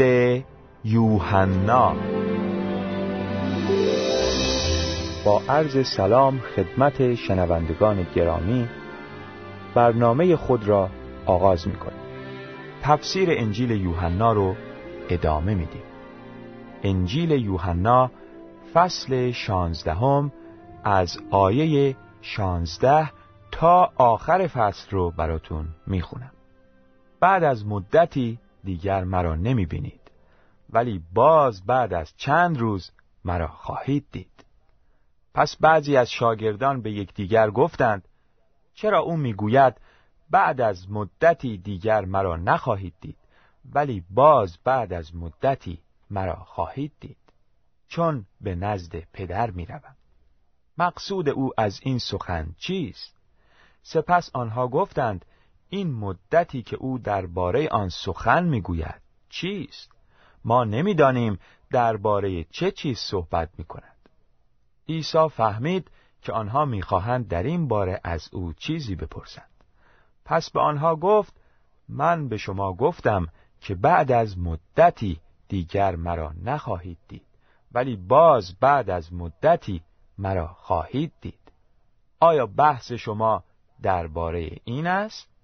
انجیل یوحنا. با عرض سلام خدمت شنوندگان گرامی برنامه خود را آغاز می کنیم تفسیر انجیل یوحنا رو ادامه میدیم. انجیل یوحنا فصل شانزدهم از آیه شانزده تا آخر فصل رو براتون می‌خونم. بعد از مدتی دیگر مرا نمی بینید ولی باز بعد از چند روز مرا خواهید دید. پس بعضی از شاگردان به یکدیگر گفتند چرا او می‌گوید بعد از مدتی دیگر مرا نخواهید دید ولی باز بعد از مدتی مرا خواهید دید؟ چون به نزد پدر می‌روم. مقصود او از این سخن چیست؟ سپس آنها گفتند این مدتی که او درباره آن سخن می‌گوید چیست؟ ما نمی‌دانیم درباره چه چیز صحبت می‌کند. عیسی فهمید که آنها می‌خواهند در این باره از او چیزی بپرسند. پس به آنها گفت من به شما گفتم که بعد از مدتی دیگر مرا نخواهید دید ولی باز بعد از مدتی مرا خواهید دید. آیا بحث شما درباره این است؟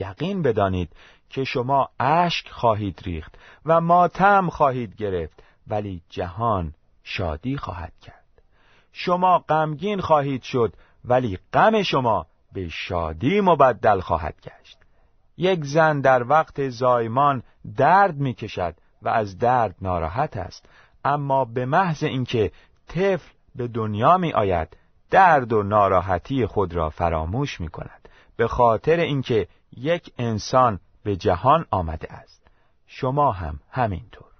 یقین بدانید که شما اشک خواهید ریخت و ماتم خواهید گرفت ولی جهان شادی خواهد کرد. شما غمگین خواهید شد ولی غم شما به شادی مبدل خواهد گشت. یک زن در وقت زایمان درد می کشد و از درد ناراحت است. اما به محض اینکه طفل به دنیا می آید درد و ناراحتی خود را فراموش می کند به خاطر اینکه یک انسان به جهان آمده است. شما هم همینطور.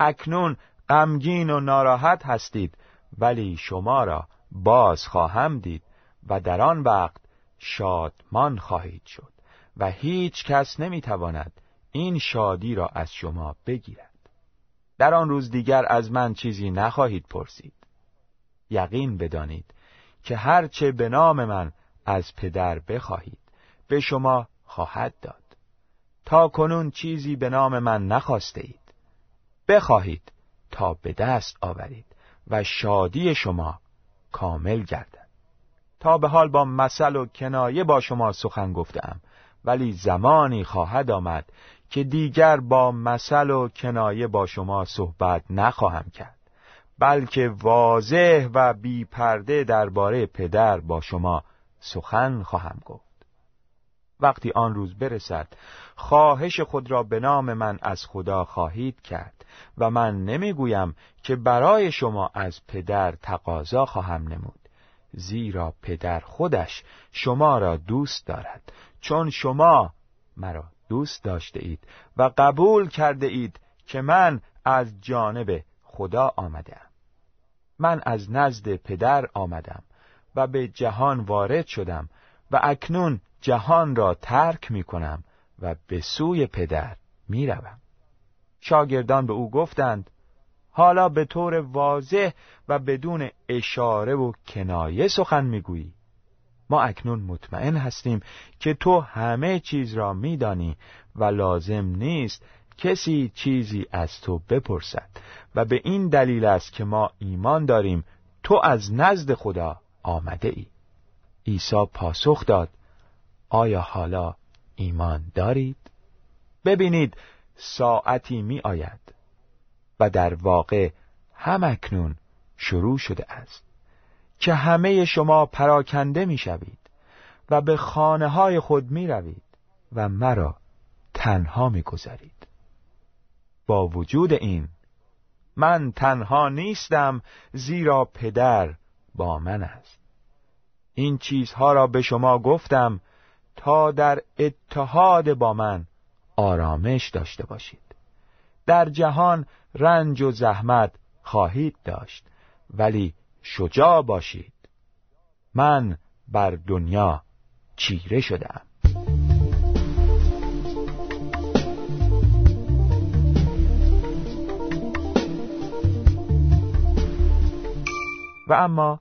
اکنون غمگین و ناراحت هستید ولی شما را باز خواهم دید و در آن وقت شادمان خواهید شد و هیچ کس نمی‌تواند این شادی را از شما بگیرد. در آن روز دیگر از من چیزی نخواهید پرسید. یقین بدانید که هرچه به نام من از پدر بخواهید به شما خواهد داد. تا کنون چیزی به نام من نخواسته اید. بخواهید تا به دست آورید و شادی شما کامل گردد. تا به حال با مثل و کنایه با شما سخن گفتم ولی زمانی خواهد آمد که دیگر با مثل و کنایه با شما صحبت نخواهم کرد بلکه واضح و بی پرده درباره پدر با شما سخن خواهم گفت. وقتی آن روز برسد خواهش خود را به نام من از خدا خواهید کرد و من نمی‌گویم که برای شما از پدر تقاضا خواهم نمود. زیرا پدر خودش شما را دوست دارد. چون شما مرا دوست داشته اید و قبول کرده اید که من از جانب خدا آمدم. من از نزد پدر آمدم و به جهان وارد شدم و اکنون جهان را ترک می کنم و به سوی پدر می روم. شاگردان به او گفتند حالا به طور واضح و بدون اشاره و کنایه سخن می‌گویی ما اکنون مطمئن هستیم که تو همه چیز را میدانی و لازم نیست کسی چیزی از تو بپرسد و به این دلیل است که ما ایمان داریم تو از نزد خدا آمده ای عیسی پاسخ داد آیا حالا ایمان دارید؟ ببینید ساعتی می آید و در واقع هم اکنون شروع شده است که همه شما پراکنده می شوید و به خانه های خود می روید و مرا تنها می گذارید. با وجود این من تنها نیستم زیرا پدر با من است این چیزها را به شما گفتم تا در اتحاد با من آرامش داشته باشید. در جهان رنج و زحمت خواهید داشت ولی شجاع باشید. من بر دنیا چیره شدم و اما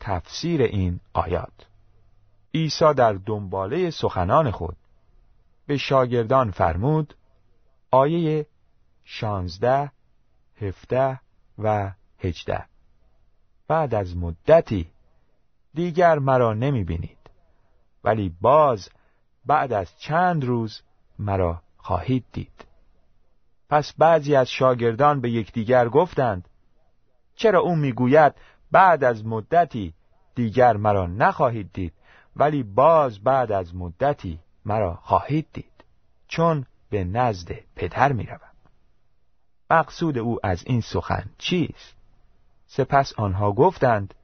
تفسیر این آیات. عیسی در دنباله سخنان خود به شاگردان فرمود آیه شانزده هفته و هجده. بعد از مدتی دیگر مرا نمی بینید ولی باز بعد از چند روز مرا خواهید دید. پس بعضی از شاگردان به یکدیگر گفتند چرا او می‌گوید بعد از مدتی دیگر مرا نخواهید دید ولی باز بعد از مدتی مرا خواهید دید چون به نزد پدر می روم. مقصود او از این سخن چیست؟ سپس آنها گفتند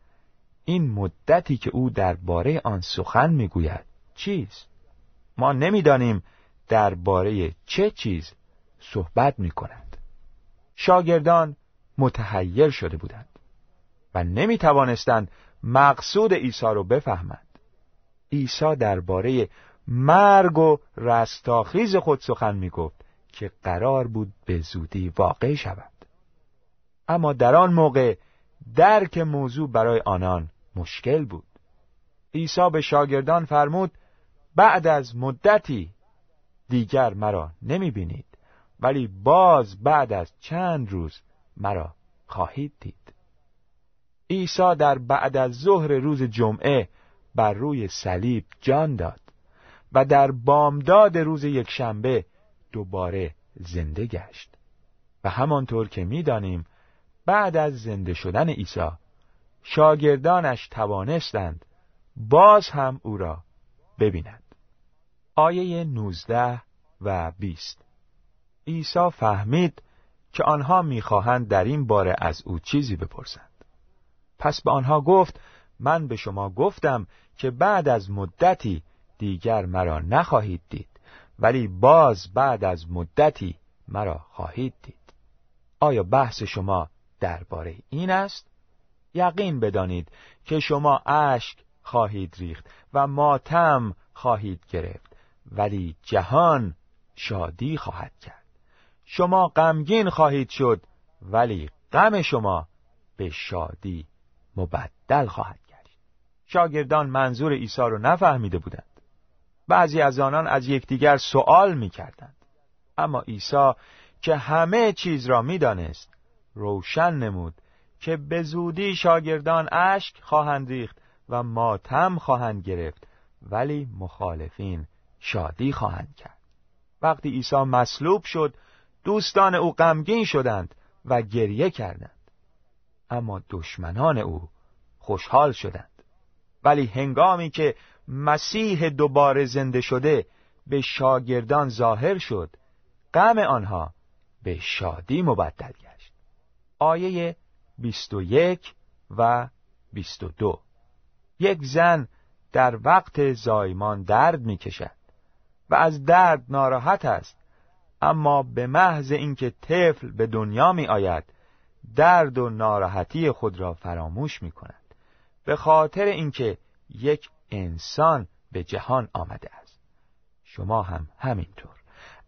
این مدتی که او درباره آن سخن می‌گوید چیست؟ ما نمی‌دانیم درباره چه چیز صحبت می کند. شاگردان متحیر شده بودند و نمی توانستند مقصود عیسی را بفهمند. عیسی درباره مرگ و رستاخیز خود سخن می گفت که قرار بود به زودی واقع شود. اما در آن موقع درک موضوع برای آنان مشکل بود. عیسی به شاگردان فرمود بعد از مدتی دیگر مرا نمی بینید ولی باز بعد از چند روز مرا خواهید دید عیسی در بعد از ظهر روز جمعه بر روی صلیب جان داد و در بامداد روز یکشنبه دوباره زنده گشت. و همانطور که می‌دانیم بعد از زنده شدن عیسی شاگردانش توانستند باز هم او را ببینند آیه 19 و 20 عیسی فهمید که آنها می‌خواهند در این باره از او چیزی بپرسند. پس به آنها گفت من به شما گفتم که بعد از مدتی دیگر مرا نخواهید دید ولی باز بعد از مدتی مرا خواهید دید. آیا بحث شما درباره این است؟ یقین بدانید که شما اشک خواهید ریخت و ماتم خواهید گرفت ولی جهان شادی خواهد کرد. شما غمگین خواهید شد ولی غم شما به شادی مبدل خواهد گشت. شاگردان منظور عیسی را نفهمیده بودند. بعضی از آنان از یکدیگر سوال می‌کردند. اما عیسی که همه چیز را می‌دانست روشن نمود که به زودی شاگردان اشک خواهند ریخت و ماتم خواهند گرفت ولی مخالفین شادی خواهند کرد. وقتی عیسی مصلوب شد دوستان او غمگین شدند و گریه کردند. اما دشمنان او خوشحال شدند. ولی هنگامی که مسیح دوباره زنده شده به شاگردان ظاهر شد غم آنها به شادی مبدل گشت. آیه 21 و 22 یک زن در وقت زایمان درد می کشد و از درد ناراحت است اما به محض اینکه طفل به دنیا می آید درد و ناراحتی خود را فراموش می کند به خاطر اینکه یک انسان به جهان آمده است. شما هم همینطور.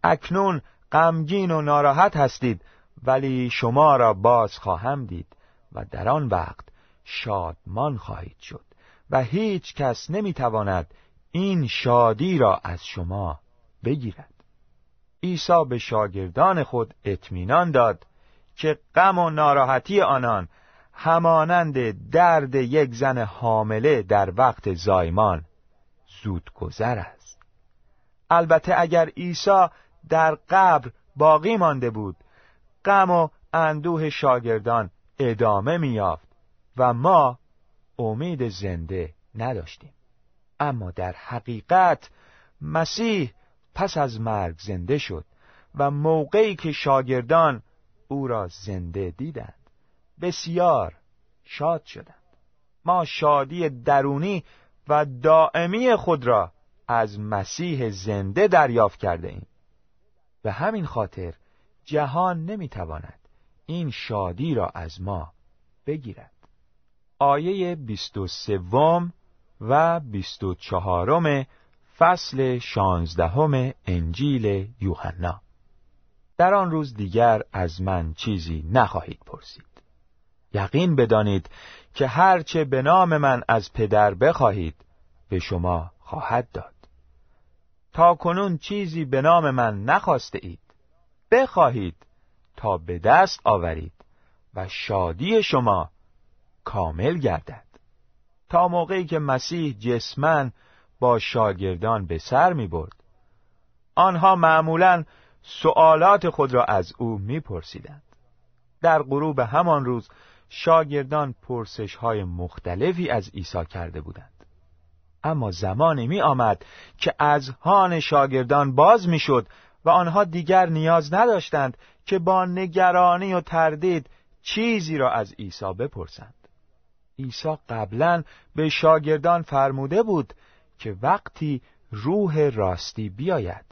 اکنون غمگین و ناراحت هستید ولی شما را باز خواهم دید و در آن وقت شادمان خواهید شد و هیچ کس نمی‌تواند این شادی را از شما بگیرد. عیسی به شاگردان خود اطمینان داد که غم و ناراحتی آنان همانند درد یک زن حامله در وقت زایمان زود گذر است. البته اگر عیسی در قبر باقی مانده بود غم و اندوه شاگردان ادامه میافت و ما امید زنده نداشتیم. اما در حقیقت مسیح پس از مرگ زنده شد و موقعی که شاگردان او را زنده دیدند. بسیار شاد شدند. ما شادی درونی و دائمی خود را از مسیح زنده دریافت کرده ایم. به همین خاطر جهان نمی‌تواند این شادی را از ما بگیرد. آیه 23 و 24 فصل شانزدهم انجیل یوحنا در آن روز دیگر از من چیزی نخواهید پرسید. یقین بدانید که هرچه به نام من از پدر بخواهید به شما خواهد داد. تا کنون چیزی به نام من نخواسته اید بخواهید تا به دست آورید و شادی شما کامل گردد. تا موقعی که مسیح جسمن با شاگردان به سر می برد آنها معمولا سوالات خود را از او میپرسیدند. در غروب همان روز شاگردان پرسش های مختلفی از عیسی کرده بودند. اما زمانی می آمد که از هان شاگردان باز می شد و آنها دیگر نیاز نداشتند که با نگرانی و تردید چیزی را از عیسی بپرسند. عیسی قبلا به شاگردان فرموده بود که وقتی روح راستی بیاید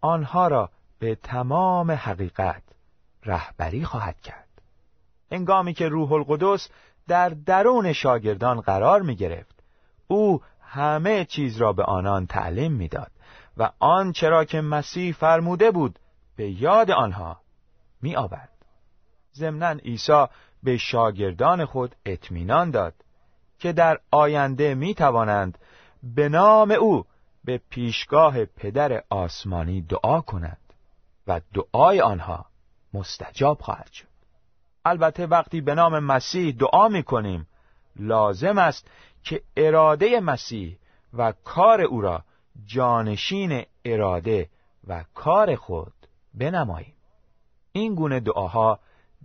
آنها را به تمام حقیقت رهبری خواهد کرد. انگامی که روح القدس در درون شاگردان قرار می گرفت او همه چیز را به آنان تعلیم می‌داد و آن چرا که مسیح فرموده بود به یاد آنها می آورد. ضمنا عیسی به شاگردان خود اطمینان داد که در آینده می توانند به نام او به پیشگاه پدر آسمانی دعا کنند. و دعای آنها مستجاب خواهد شد. البته وقتی به نام مسیح دعا می کنیم لازم است که اراده مسیح و کار او را جانشین اراده و کار خود بنماییم. این گونه دعاها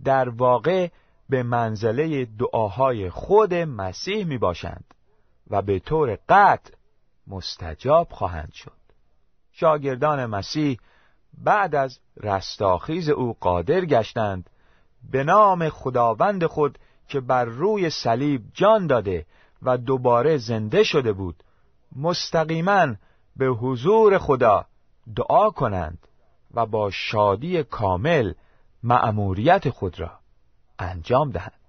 در واقع به منزله دعاهای خود مسیح می باشند و به طور قطع مستجاب خواهند شد. شاگردان مسیح بعد از رستاخیز او قادر گشتند به نام خداوند خود که بر روی صلیب جان داده و دوباره زنده شده بود مستقیما به حضور خدا دعا کنند و با شادی کامل مأموریت خود را انجام دهند.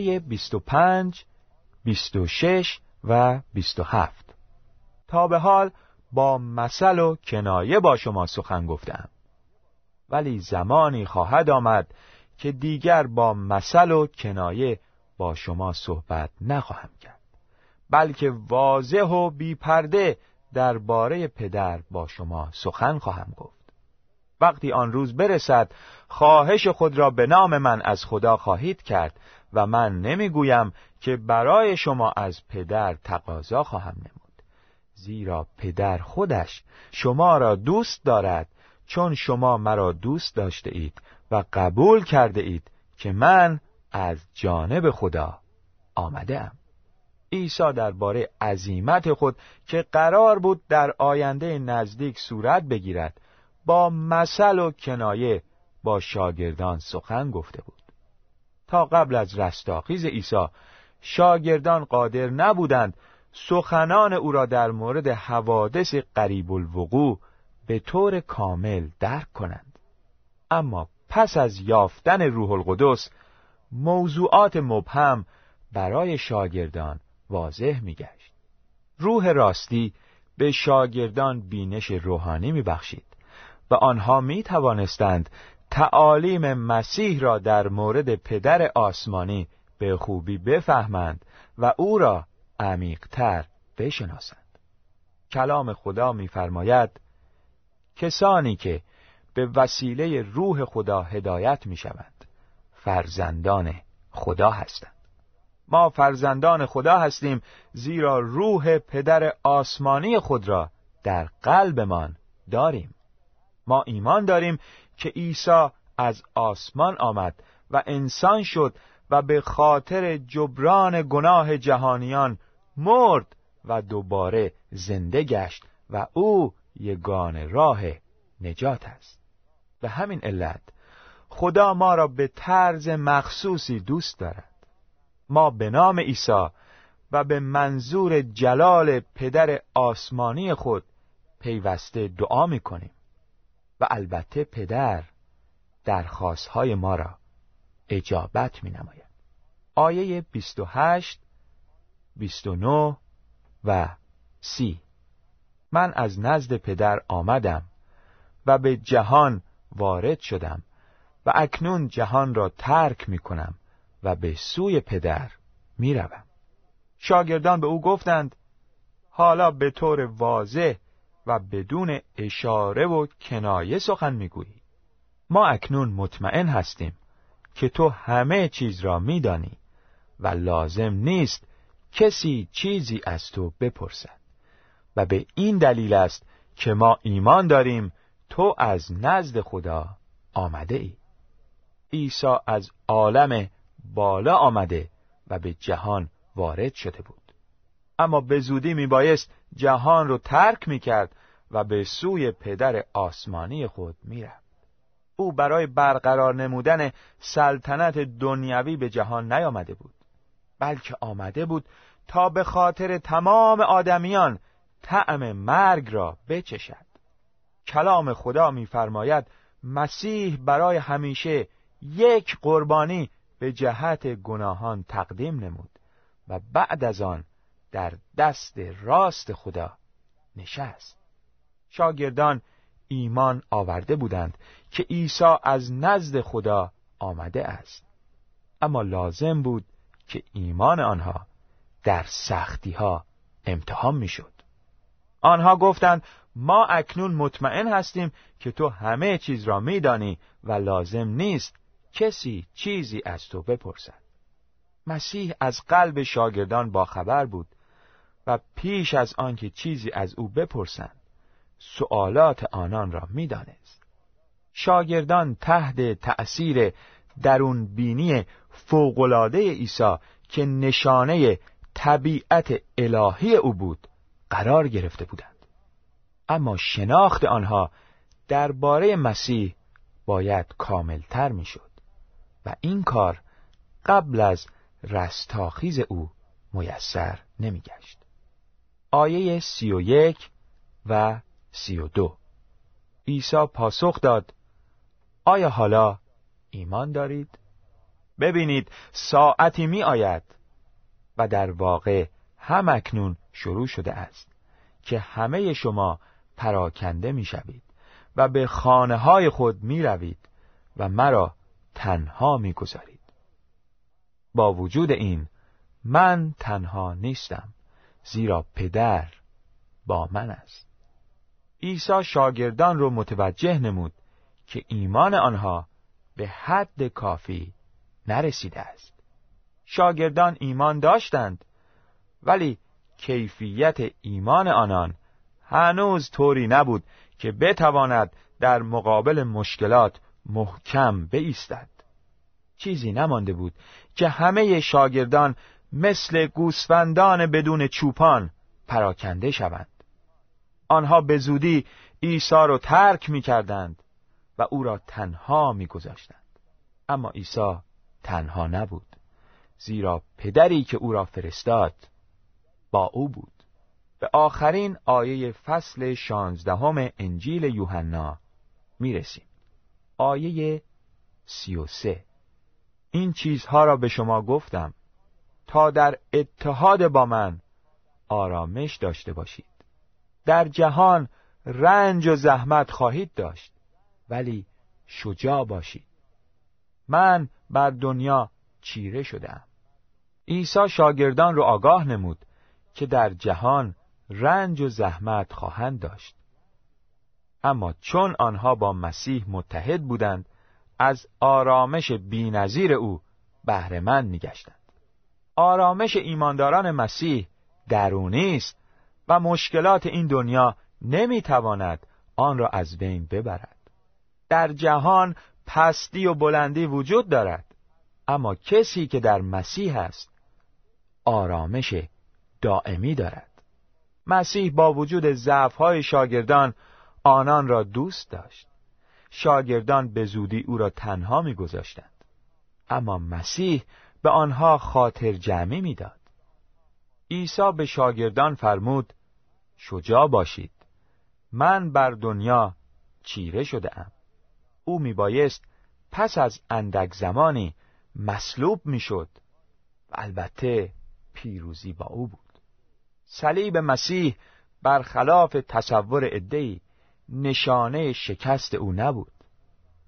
آیه 25 26 و 27 تا به حال با مثل و کنایه با شما سخن گفتم. ولی زمانی خواهد آمد که دیگر با مثل و کنایه با شما صحبت نخواهم کرد بلکه واضح و بیپرده درباره پدر با شما سخن خواهم گفت. وقتی آن روز برسد خواهش خود را به نام من از خدا خواهید کرد و من نمی‌گویم که برای شما از پدر تقاضا خواهم نمود. زیرا پدر خودش شما را دوست دارد چون شما مرا دوست داشته اید و قبول کرده اید که من از جانب خدا آمده ام عیسی درباره عظیمت خود که قرار بود در آینده نزدیک صورت بگیرد با مثل و کنایه با شاگردان سخن گفته بود. تا قبل از رستاخیز عیسی شاگردان قادر نبودند سخنان او را در مورد حوادث قریب الوقوع به طور کامل درک کنند. اما پس از یافتن روح القدس موضوعات مبهم برای شاگردان واضح میگشت. روح راستی به شاگردان بینش روحانی میبخشید و آنها می توانستند تعالیم مسیح را در مورد پدر آسمانی به خوبی بفهمند و او را عمیقتر بشناسند. کلام خدا میفرماید کسانی که به وسیله روح خدا هدایت می شوند فرزندان خدا هستند. ما فرزندان خدا هستیم زیرا روح پدر آسمانی خود را در قلبمان داریم. ما ایمان داریم که عیسی از آسمان آمد و انسان شد و به خاطر جبران گناه جهانیان مرد و دوباره زنده گشت و او یگان راه نجات است. به همین علت خدا ما را به طرز مخصوصی دوست دارد. ما به نام عیسی و به منظور جلال پدر آسمانی خود پیوسته دعا می کنیم و البته پدر درخواستهای ما را اجابت می نماید آیه 28 29 و سی من از نزد پدر آمدم و به جهان وارد شدم و اکنون جهان را ترک می کنم و به سوی پدر می روم. شاگردان به او گفتند حالا به طور واضح و بدون اشاره و کنایه سخن می‌گویی. ما اکنون مطمئن هستیم که تو همه چیز را میدانی و لازم نیست کسی چیزی از تو بپرسد. و به این دلیل است که ما ایمان داریم تو از نزد خدا آمده ای. عیسی از عالم بالا آمده و به جهان وارد شده بود. اما به زودی میبایست جهان رو ترک می‌کرد و به سوی پدر آسمانی خود می‌رفت. او برای برقرار نمودن سلطنت دنیوی به جهان نیامده بود بلکه آمده بود تا به خاطر تمام آدمیان طعم مرگ را بچشد. کلام خدا میفرماید مسیح برای همیشه یک قربانی به جهت گناهان تقدیم نمود و بعد از آن در دست راست خدا نشست. شاگردان ایمان آورده بودند که عیسی از نزد خدا آمده است. اما لازم بود که ایمان آنها در سختی ها امتحان می‌شد. آنها گفتند ما اکنون مطمئن هستیم که تو همه چیز را میدانی و لازم نیست کسی چیزی از تو بپرسد. مسیح از قلب شاگردان باخبر بود و پیش از آنکه چیزی از او بپرسند سؤالات آنان را می‌دانست. شاگردان تحت تأثیر درون بینی فوقلاده عیسی که نشانه طبیعت الهی او بود قرار گرفته بودند. اما شناخت آنها درباره مسیح باید کاملتر می‌شد و این کار قبل از رستاخیز او میسر نمیگشت. آیه سی و یک و سی و دو عیسی پاسخ داد آیا حالا ایمان دارید؟ ببینید ساعتی می آید و در واقع هم اکنون شروع شده است که همه شما پراکنده می شوید و به خانه های خود می روید و مرا تنها می گذارید. با وجود این من تنها نیستم زیرا پدر با من است عیسی شاگردان رو متوجه نمود که ایمان آنها به حد کافی نرسیده است. شاگردان ایمان داشتند ولی کیفیت ایمان آنان هنوز طوری نبود که بتواند در مقابل مشکلات محکم بایستد چیزی نمانده بود که همه شاگردان مثل گوسفندان بدون چوپان پراکنده شوند. آنها به زودی عیسی را ترک می کردند و او را تنها می گذاشتند. اما عیسی تنها نبود زیرا پدری که او را فرستاد با او بود. به آخرین آیه فصل شانزدهم انجیل یوحنا می رسیم آیه سی و سه. این چیزها را به شما گفتم تا در اتحاد با من آرامش داشته باشید. در جهان رنج و زحمت خواهید داشت. ولی شجاع باشید. من بر دنیا چیره شدم عیسی شاگردان را آگاه نمود که در جهان رنج و زحمت خواهند داشت. اما چون آنها با مسیح متحد بودند از آرامش بینظیر او بهرهمند میگشتند. آرامش ایمانداران مسیح درونی است. و مشکلات این دنیا نمی‌تواند آن را از بین ببرد. در جهان پستی و بلندی وجود دارد اما کسی که در مسیح است آرامش دائمی دارد. مسیح با وجود ضعف‌های شاگردان آنان را دوست داشت. شاگردان به زودی او را تنها میگذاشتند. اما مسیح به آنها خاطر جمعی می‌داد. عیسی به شاگردان فرمود شجاع باشید. من بر دنیا چیره شده ام او میبایست پس از اندک زمانی مصلوب می‌شد. و البته پیروزی با او بود. صلیب مسیح برخلاف تصور ادهی نشانه شکست او نبود.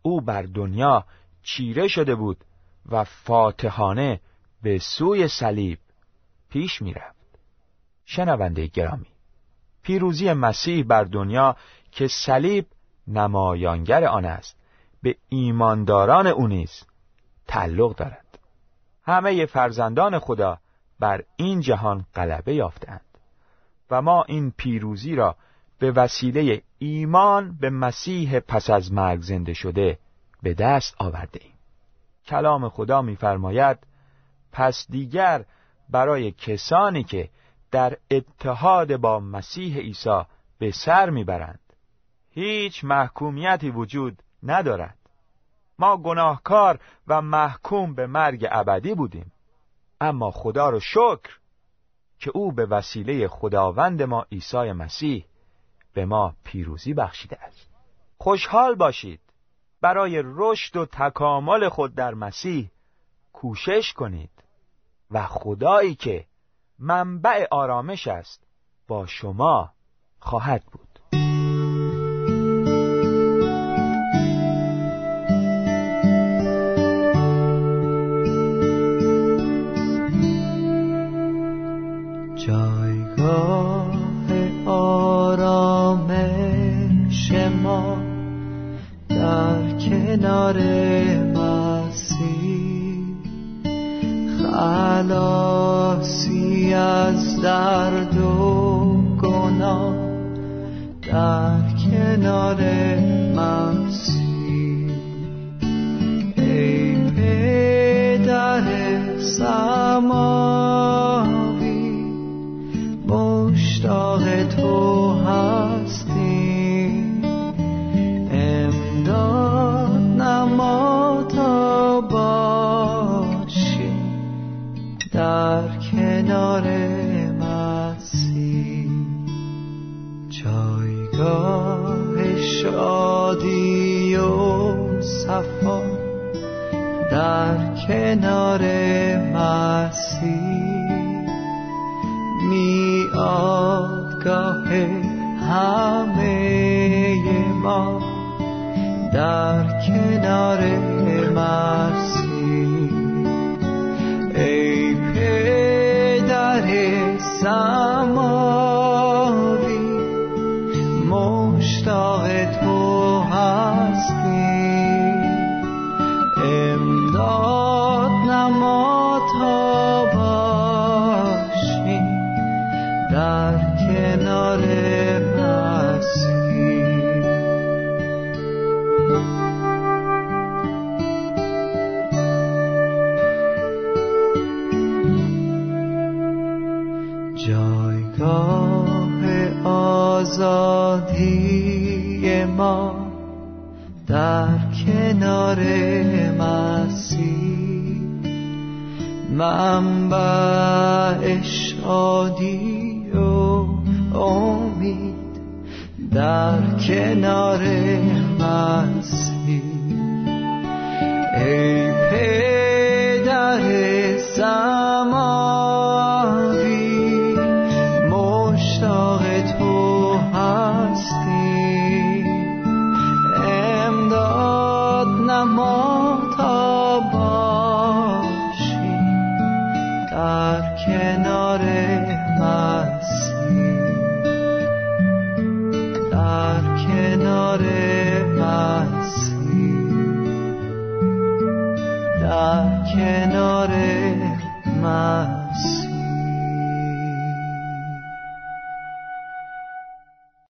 او بر دنیا چیره شده بود و فاتحانه به سوی صلیب پیش می‌رفت. شنونده گرامی پیروزی مسیح بر دنیا که صلیب نمایانگر آن است به ایمانداران او نیز تعلق دارد همه فرزندان خدا بر این جهان غلبه یافتند و ما این پیروزی را به وسیله ایمان به مسیح پس از مرگ زنده شده به دست آورده ایم. کلام خدا می‌فرماید پس دیگر برای کسانی که در اتحاد با مسیح عیسی به سر می‌برند. هیچ محکومیتی وجود ندارد. ما گناهکار و محکوم به مرگ ابدی بودیم. اما خدا رو شکر که او به وسیله خداوند ما عیسی مسیح به ما پیروزی بخشیده است. خوشحال باشید. برای رشد و تکامل خود در مسیح کوشش کنید و خدایی که منبع آرامش است. با شما خواهد بود. در کنار مسیح ای پدر سمان کنار مرز کنار مسیح. منبع شادی و امید در کناره مسیح.